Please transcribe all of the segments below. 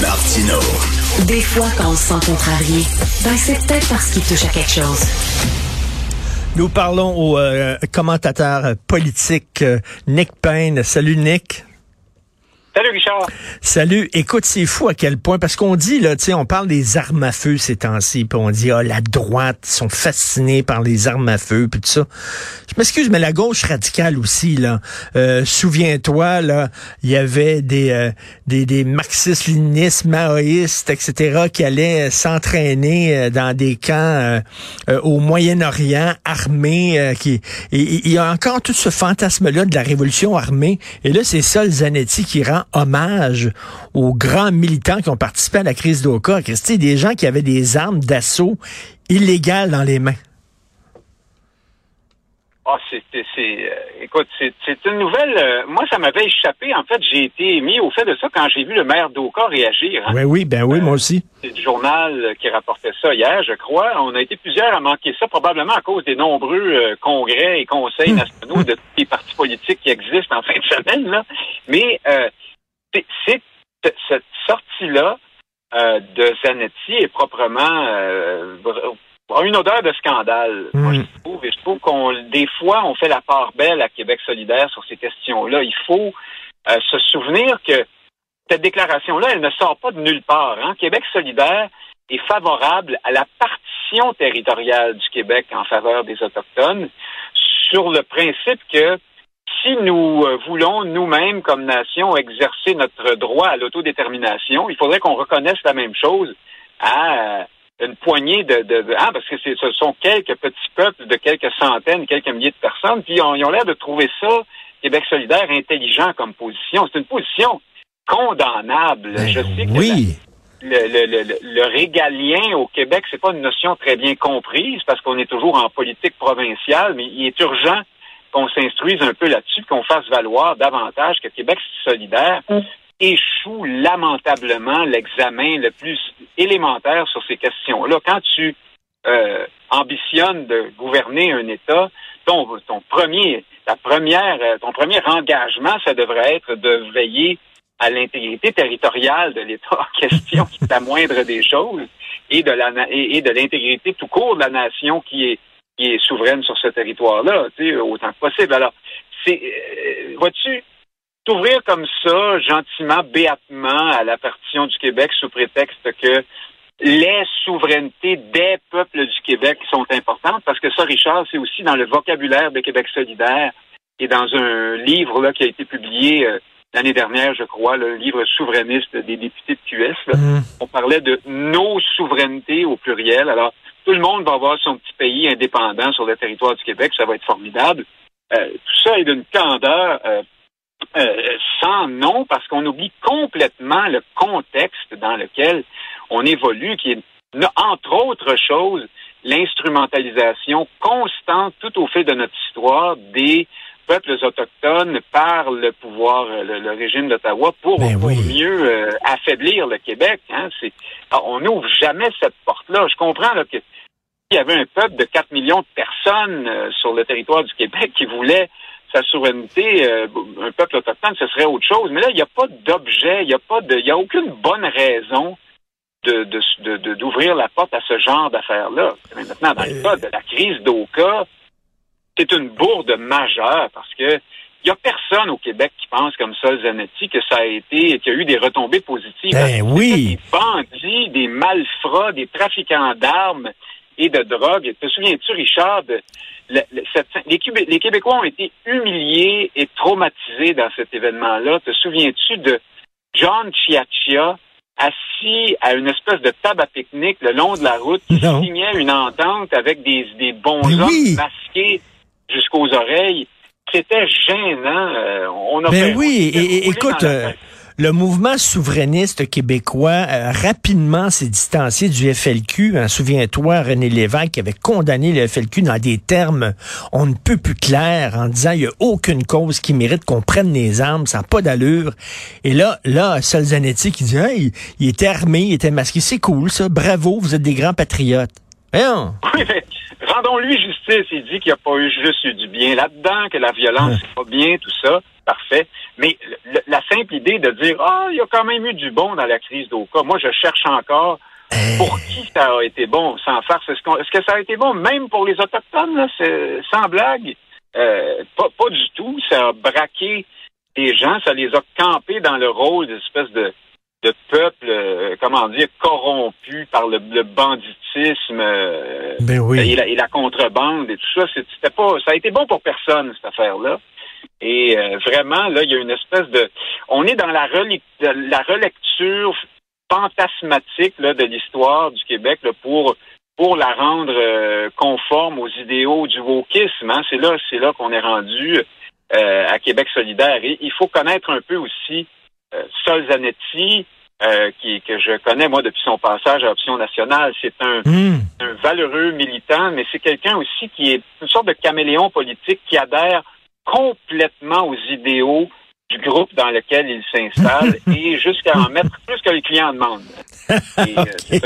Martino. Des fois, quand on se sent contrarié, ben c'est peut-être parce qu'il touche à quelque chose. Nous parlons au euh, commentateur politique euh, Nick Payne. Salut Nick. Salut Richard. Salut. Écoute, c'est fou à quel point, parce qu'on dit, là, tu sais, on parle des armes à feu ces temps-ci, puis on dit, ah, la droite, ils sont fascinés par les armes à feu, puis tout ça. Je m'excuse, mais la gauche radicale aussi, là. Euh, Souviens-toi, là, il y avait des, euh, des, des marxistes-léninistes, maoïstes, etc., qui allaient euh, s'entraîner euh, dans des camps au Moyen-Orient, armés, qui, il y a encore tout ce fantasme-là de la révolution armée. Et là, c'est ça, le Zanetti, qui rend hommage aux grands militants qui ont participé à la crise d'Oka. Christy, des gens qui avaient des armes d'assaut illégales dans les mains. Ah, c'est, euh, écoute, c'est, une nouvelle. euh, moi, ça m'avait échappé. En fait, j'ai été mis au fait de ça quand j'ai vu le maire d'Oka réagir. hein. Oui, oui, ben oui, moi aussi. C'est du journal euh, qui rapportait ça hier, je crois. On a été plusieurs à manquer ça, probablement à cause des nombreux euh, congrès et conseils nationaux de tous les partis politiques qui existent en fin de semaine. Là. Mais euh, c'est, cette- sortie-là euh, de Zanetti est proprement euh, a une odeur de scandale. Moi, je trouve, et je trouve qu'on des fois on fait la part belle à Québec solidaire sur ces questions-là. Il faut euh, se souvenir que cette déclaration-là, elle ne sort pas de nulle part. Hein. Québec solidaire est favorable à la partition territoriale du Québec en faveur des Autochtones sur le principe que si nous euh, voulons nous-mêmes, comme nation, exercer notre droit à l'autodétermination, il faudrait qu'on reconnaisse la même chose à euh, une poignée de, de, de- ah, parce que ce sont quelques petits peuples de quelques centaines, quelques milliers de personnes, puis on- ils ont l'air de trouver ça, Québec solidaire, intelligent comme position. C'est une position condamnable. Je sais que oui. le, le, le, le- le régalien au Québec, c'est pas une notion très bien comprise parce qu'on est toujours en politique provinciale, mais il est urgent qu'on s'instruise un peu là-dessus, qu'on fasse valoir davantage que Québec solidaire échoue lamentablement l'examen le plus élémentaire sur ces questions-là. Quand tu euh, ambitionnes de gouverner un État, ton, ton premier, ta première, euh, ton premier engagement, ça devrait être de veiller à l'intégrité territoriale de l'État en question, qui est la moindre des choses, et de la na- et, et de l'intégrité tout court de la nation qui est qui est souveraine sur ce territoire-là, autant que possible. Alors, c'est euh, vois-tu, t'ouvrir comme ça, gentiment, béatement, à la partition du Québec sous prétexte que les souverainetés des peuples du Québec sont importantes, parce que ça, Richard, c'est aussi dans le vocabulaire de Québec solidaire et dans un livre là, qui a été publié euh, l'année dernière, je crois, le livre souverainiste des députés de QS. là. On parlait de nos souverainetés au pluriel. Alors, tout le monde va avoir son petit pays indépendant sur le territoire du Québec. Ça va être formidable. Euh, tout ça est d'une candeur euh, euh, sans nom parce qu'on oublie complètement le contexte dans lequel on évolue, qui est, entre autres choses, l'instrumentalisation constante tout au fil de notre histoire des peuples autochtones par le pouvoir, euh, le, le régime d'Ottawa pour, Ben pour oui. mieux euh, affaiblir le Québec. Hein. C'est, alors, on n'ouvre jamais cette porte-là. Je comprends là, que il y avait un peuple de 4 millions de personnes euh, sur le territoire du Québec qui voulait sa souveraineté, euh, un peuple autochtone, ce serait autre chose. Mais là, il n'y a pas d'objet, il n'y a pas de, il y a aucune bonne raison de, de, d'ouvrir la porte à ce genre d'affaires-là. Maintenant, dans le cas de la crise d'Oka, c'est une bourde majeure parce que Il y a personne au Québec qui pense comme ça, Zanetti, que ça a été, qu'il y a eu des retombées positives. Ben oui. Des bandits, des malfrats, des trafiquants d'armes et de drogue. Te souviens-tu, Richard, de, le- le- cette- les, Québé- les Québécois ont été humiliés et traumatisés dans cet événement-là. Te souviens-tu de John Chiachia assis à une espèce de table à pique-nique le long de la route qui Non. signait une entente avec des, des bons Ben hommes oui. masqués jusqu'aux oreilles. C'était gênant. Euh, on a fait- Ben oui, on et, écoute, euh, le mouvement souverainiste québécois euh, rapidement s'est distancié du FLQ. Hein, Souviens-toi, René Lévesque avait condamné le FLQ dans des termes on ne peut plus clairs en disant il n'y a aucune cause qui mérite qu'on prenne les armes, ça n'a pas d'allure. Et là, là, Solzanetti qui dit hey, il était armé, il était masqué, c'est cool ça, bravo, vous êtes des grands patriotes. Oui, mais rendons-lui justice. Il dit qu'il n'y a pas eu juste eu du bien là-dedans, que la violence, c'est pas bien, tout ça. Parfait. Mais le- la simple idée de dire, ah, il y a quand même eu du bon dans la crise d'Oka. Moi, je cherche encore pour qui ça a été bon, sans farce. Est-ce, que ça a été bon même pour les Autochtones, là? C'est, sans blague? Euh, pas, pas du tout. Ça a braqué des gens, ça les a campés dans le rôle d'espèce de, de peuple, euh, comment dire, corrompu par le, le banditisme euh, Ben oui. et, la, et la contrebande et tout ça. C'était pas, ça a été bon pour personne cette affaire-là. Et euh, vraiment, là, il y a une espèce de, on est dans la, relec- la relecture fantasmatique là, de l'histoire du Québec là, pour pour la rendre euh, conforme aux idéaux du wokisme. hein. C'est là, c'est là qu'on est rendu euh, à Québec solidaire. Et il faut connaître un peu aussi Sol Zanetti, euh, qui, que je connais moi depuis son passage à Option nationale. C'est un, Hum. un valeureux militant, mais c'est quelqu'un aussi qui est une sorte de caméléon politique qui adhère complètement aux idéaux du groupe dans lequel il s'installe et jusqu'à en mettre plus que les clients demandent. Euh, un-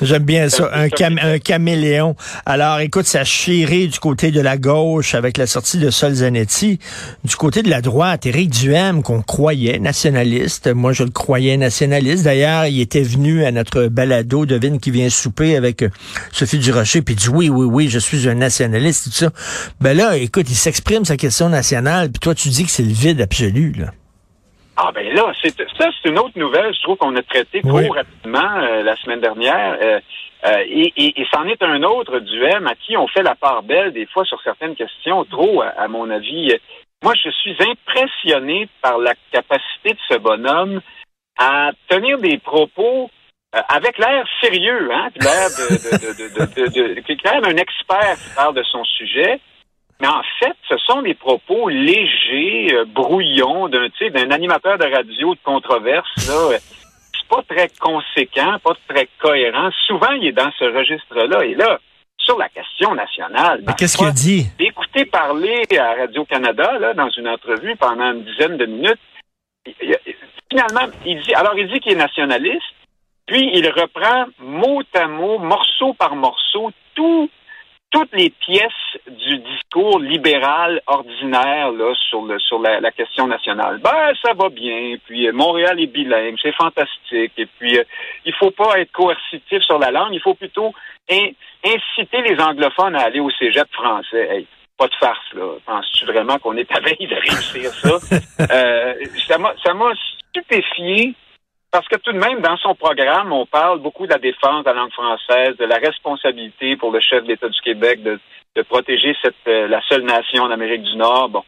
J'aime bien ça, un, cam- caméléon. Alors, écoute, ça chiré du côté de la gauche avec la sortie de Sol Zanetti. Du côté de la droite, Éric Duhem, qu'on croyait nationaliste. Moi, je le croyais nationaliste. D'ailleurs, il était venu à notre balado, devine qui vient souper avec euh, Sophie Durocher, puis dit oui, oui, oui, je suis un nationaliste, tout ça. Ben là, écoute, il s'exprime sa question nationale, puis toi, tu dis que c'est le vide absolu, là. Ah ben là, c'est ça, c'est une autre nouvelle, je trouve qu'on a traité trop Oui. rapidement euh, la semaine dernière. Euh, euh, et, et, et c'en est un autre du M à qui on fait la part belle des fois sur certaines questions, trop à, à mon avis. Moi, je suis impressionné par la capacité de ce bonhomme à tenir des propos euh, avec l'air sérieux, hein, l'air de, de, de, de, de, de- est quand même un expert qui parle de son sujet. Mais en fait, ce sont des propos légers, euh, brouillons d'un d'un animateur de radio de controverse. Là, c'est pas très conséquent, pas très cohérent. Souvent, il est dans ce registre-là. Et là, sur la question nationale, Mais ma qu'est-ce qu'il dit? Écoutez parler à Radio-Canada, là, dans une entrevue pendant une dizaine de minutes. Il- il- Finalement, il dit, alors il dit qu'il est nationaliste, puis il reprend mot à mot, morceau par morceau, tout, toutes les pièces du discours libéral ordinaire là, sur, le, sur la, la question nationale. Ben, ça va bien, puis euh, Montréal est bilingue, c'est fantastique, et puis euh, il faut pas être coercitif sur la langue, il faut plutôt in- inciter les anglophones à aller au cégep français. Hey, pas de farce, là. Penses-tu vraiment qu'on est à veille de réussir ça? Euh, ça m'a ça m'a stupéfié parce que tout de même, dans son programme, on parle beaucoup de la défense de la langue française, de la responsabilité pour le chef de l'État du Québec de, de protéger cette, euh, la seule nation en Amérique du Nord. Bon,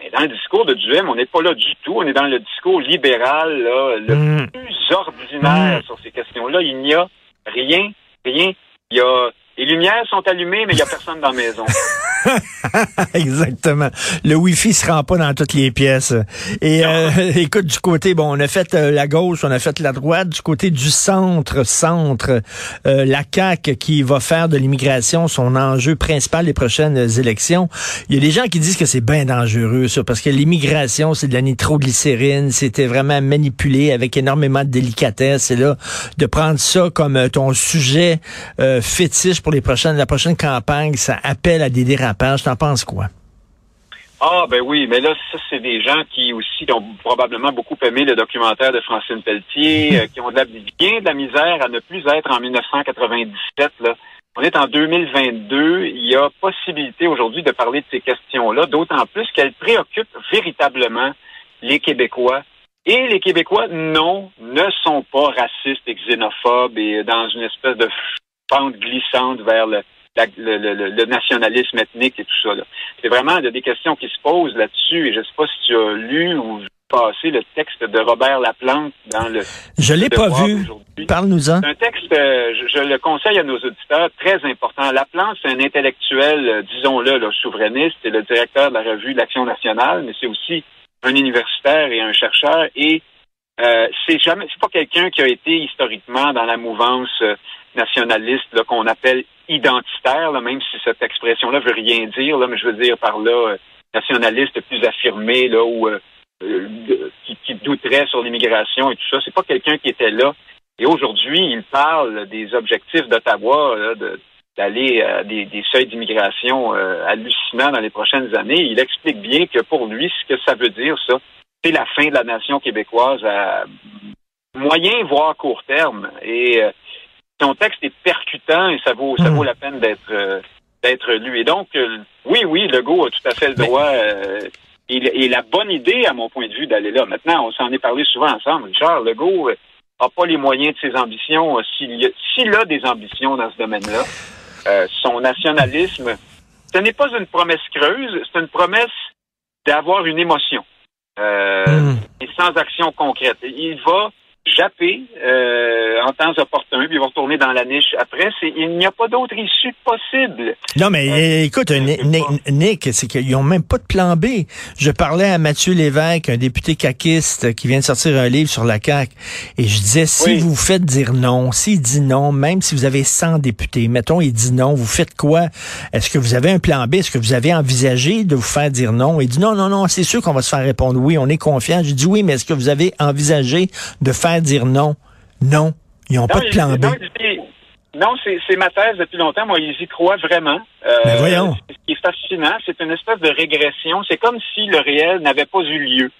mais dans le discours de Duhem, on n'est pas là du tout. On est dans le discours libéral, là, le Hum. plus ordinaire sur ces questions-là. Il n'y a rien, rien. Il y a les lumières sont allumées, mais il n'y a personne dans la maison. Exactement. Le Wi-Fi se rend pas dans toutes les pièces. Et euh, écoute, du côté, bon, on a fait euh, la gauche, on a fait la droite. Du côté du centre, centre, euh, la CAQ qui va faire de l'immigration son enjeu principal des prochaines élections. Il y a des gens qui disent que c'est bien dangereux, ça, parce que l'immigration, c'est de la nitroglycérine, c'était vraiment manipulé avec énormément de délicatesse. Et là, de prendre ça comme euh, ton sujet euh, fétiche pour les prochaines, la prochaine campagne, ça appelle à des dérapages. T'en penses quoi? Ah ben oui, mais là, ça, c'est des gens qui aussi ont probablement beaucoup aimé le documentaire de Francine Pelletier, euh, qui ont de la, bien de la misère à ne plus être en 1997, là, On est en 2022. Il y a possibilité aujourd'hui de parler de ces questions-là, d'autant plus qu'elles préoccupent véritablement les Québécois. Et les Québécois, non, ne sont pas racistes et xénophobes et dans une espèce de pente glissante vers le, le, le, le, nationalisme ethnique et tout ça. C'est vraiment il y a des questions qui se posent là-dessus et je ne sais pas si tu as lu ou passé le texte de Robert Laplante dans le. Je l'ai pas vu. Parle-nous-en. C'est un texte, euh, je, le conseille à nos auditeurs, très important. Laplante, c'est un intellectuel, euh, disons-le, là, souverainiste, c'est le directeur de la revue l'Action nationale, mais c'est aussi un universitaire et un chercheur. Et euh, c'est jamais, c'est pas quelqu'un qui a été historiquement dans la mouvance euh, nationaliste qu'on appelle identitaire, là, même si cette expression-là veut rien dire, là, mais je veux dire par là nationaliste plus affirmé, là, ou euh, qui, qui, douterait sur l'immigration et tout ça. C'est pas quelqu'un qui était là. Et aujourd'hui, il parle des objectifs d'Ottawa, d'aller à des, seuils d'immigration euh, hallucinants dans les prochaines années. Il explique bien que pour lui, ce que ça veut dire, ça, c'est la fin de la nation québécoise à moyen, voire court terme. Et euh, son texte est percutant et ça vaut, ça vaut hmm. la peine d'être euh, d'être lu. Et donc, oui, oui, Legault a tout à fait le droit et, la bonne idée, à mon point de vue, d'aller là. Maintenant, on s'en est parlé souvent ensemble. Richard Legault n'a euh, pas les moyens de ses ambitions. Euh, s'il a, des ambitions dans ce domaine-là, euh, son nationalisme, ce n'est pas une promesse creuse, c'est une promesse d'avoir une émotion. Euh, Et sans action concrète. Il va japper euh, en temps opportun, puis ils vont retourner dans la niche après. Il n'y a pas d'autre issue possible. Non, mais euh, écoute, Nick, c'est qu'ils n'ont même pas de plan B. Je parlais à Mathieu Lévesque, un député caquiste qui vient de sortir un livre sur la CAQ, et je disais, si vous faites dire non, s'il dit non, même si vous avez 100 députés, mettons, il dit non, vous faites quoi? Est-ce que vous avez un plan B? Est-ce que vous avez envisagé de vous faire dire non? Il dit non, non, non, c'est sûr qu'on va se faire répondre oui, on est confiant. Je dis oui, mais est-ce que vous avez envisagé de faire dire non. Non. Ils n'ont pas de plan B. Non, c'est ma thèse depuis longtemps. Moi, ils y croient vraiment. Euh, Mais voyons. Ce qui est fascinant, c'est une espèce de régression. C'est comme si le réel n'avait pas eu lieu.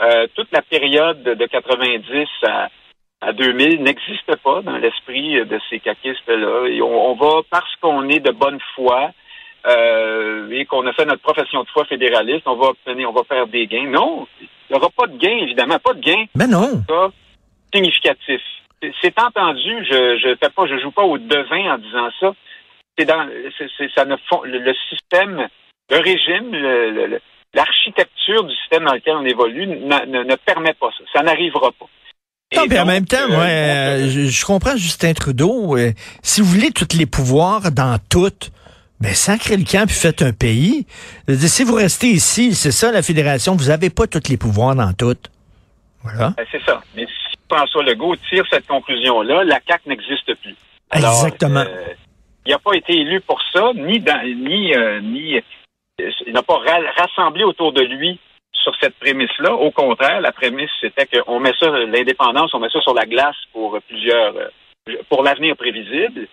Euh, toute la période de 90 à, à 2000 n'existe pas dans l'esprit de ces caquistes-là. Et on, va, parce qu'on est de bonne foi euh, et qu'on a fait notre profession de foi fédéraliste, on va obtenir, on va faire des gains. Non, il n'y aura pas de gains, évidemment, pas de gains. Mais non significatif. C'est entendu, je je fais pas, je joue pas au devin en disant ça. C'est dans, c'est, ça ne le, système, le régime, l'architecture du système dans lequel on évolue ne, ne, permet pas ça. Ça n'arrivera pas. Non, mais en même temps, moi, euh, euh, je, comprends Justin Trudeau. Euh, si vous voulez tous les pouvoirs dans tout, ben sacrez le camp puis faites un pays. Si vous restez ici, c'est ça la fédération, vous n'avez pas tous les pouvoirs dans tout. Voilà. Ben, c'est ça. Mais François Legault tire cette conclusion-là, la CAC n'existe plus. Exactement. Euh, il n'a pas été élu pour ça, ni dans, ni euh, ni euh, il n'a pas rassemblé autour de lui sur cette prémisse-là. Au contraire, la prémisse c'était qu'on met ça l'indépendance, on met ça sur la glace pour plusieurs pour l'avenir prévisible.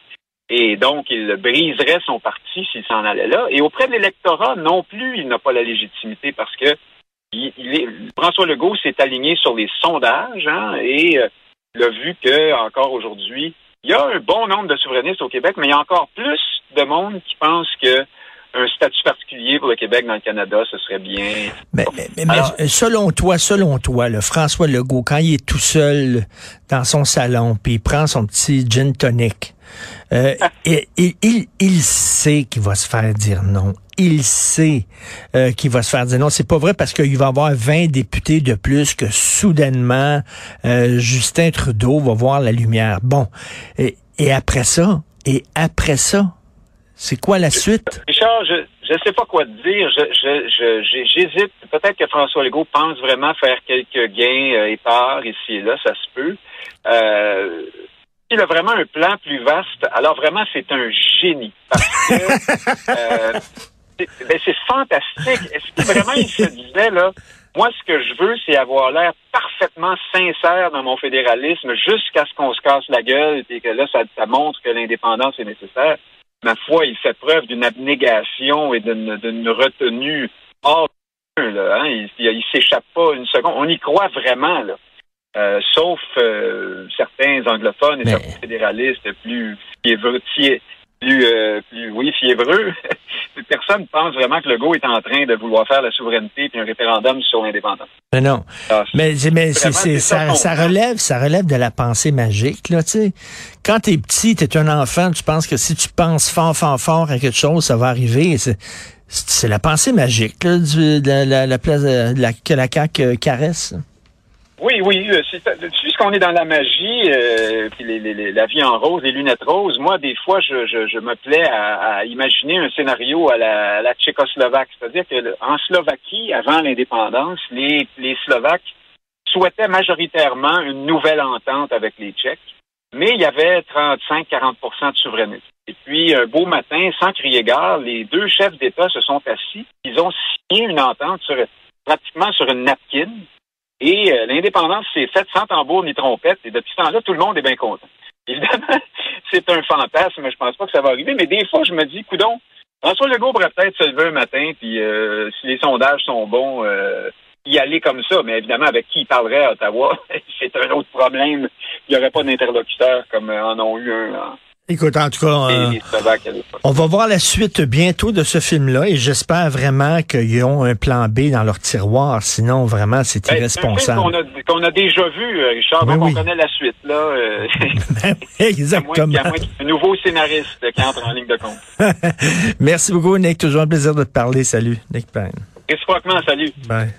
Et donc, il briserait son parti s'il s'en allait là. Et auprès de l'électorat, non plus, il n'a pas la légitimité parce que François Legault s'est aligné sur les sondages hein, et euh, il a vu que encore aujourd'hui, il y a un bon nombre de souverainistes au Québec, mais il y a encore plus de monde qui pense que un statut particulier pour le Québec dans le Canada, ce serait bien. Mais, selon toi, selon toi, le François Legault, quand il est tout seul dans son salon, puis il prend son petit gin tonic, euh, et, il, il sait qu'il va se faire dire non il sait euh, qu'il va se faire dire non. C'est pas vrai parce qu'il va avoir 20 députés de plus que soudainement euh, Justin Trudeau va voir la lumière. Bon, et, après ça, et après ça, c'est quoi la suite? Richard, je ne sais pas quoi te dire. J'hésite. Peut-être que François Legault pense vraiment faire quelques gains euh, épars ici et là, ça se peut. Euh, il a vraiment un plan plus vaste. Alors vraiment, c'est un génie. Parce que euh, ben, c'est fantastique. Est-ce que vraiment il se disait, là, moi, ce que je veux, c'est avoir l'air parfaitement sincère dans mon fédéralisme jusqu'à ce qu'on se casse la gueule et que là, ça, montre que l'indépendance est nécessaire? Ma foi, il fait preuve d'une abnégation et d'une retenue hors là, hein? Il, il, s'échappe pas une seconde. On y croit vraiment, là. Euh, sauf euh, certains anglophones et certains fédéralistes plus plus, euh, plus oui, fiévreux. Personne ne pense vraiment que Legault est en train de vouloir faire la souveraineté puis un référendum sur l'indépendance. Mais non. Ah, Mais, mais c'est- c'est- ça ça, relève, ça relève de la pensée magique, là, tu. Quand t'es petit, t'es un enfant, tu penses que si tu penses fort, fort, fort à quelque chose, ça va arriver. C'est, c'est la pensée magique, là, du, de la, la, la place de la, que la CAQ caresse. Oui, oui. euh, c'est- Puisqu'on est dans la magie, euh, puis les, les- la vie en rose, les lunettes roses, moi, des fois, je, je, je me plais à, à imaginer un scénario à la, à la tchécoslovaque. C'est-à-dire que le- en Slovaquie, avant l'indépendance, les, les Slovaques souhaitaient majoritairement une nouvelle entente avec les Tchèques, mais il y avait 35-40% de souveraineté. Et puis, un beau matin, sans crier gare, les deux chefs d'État se sont assis. Ils ont signé une entente sur, pratiquement sur une napkin. Et euh, l'indépendance s'est faite sans tambour ni trompette. Et depuis ce temps-là, tout le monde est bien content. Évidemment, c'est un fantasme, je pense pas que ça va arriver. Mais des fois, je me dis, coudon, François Legault pourrait peut-être se lever un matin, puis euh, si les sondages sont bons, euh, y aller comme ça. Mais évidemment, avec qui il parlerait à Ottawa, c'est un autre problème. Il n'y aurait pas d'interlocuteur comme euh, en ont eu un Écoute, en tout cas, euh, on va voir la suite bientôt de ce film-là et j'espère vraiment qu'ils ont un plan B dans leur tiroir. Sinon, vraiment, c'est Ben, c'est un film irresponsable. qu'on a, déjà vu, euh, Richard, Ben donc oui. on connaît la suite. là. euh, Ben à moins Exactement. y a- à moins nouveau scénariste qui entre en ligne de compte. Merci beaucoup, Nick. Toujours un plaisir de te parler. Salut, Nick Payne. Réciproquement, salut. Bye.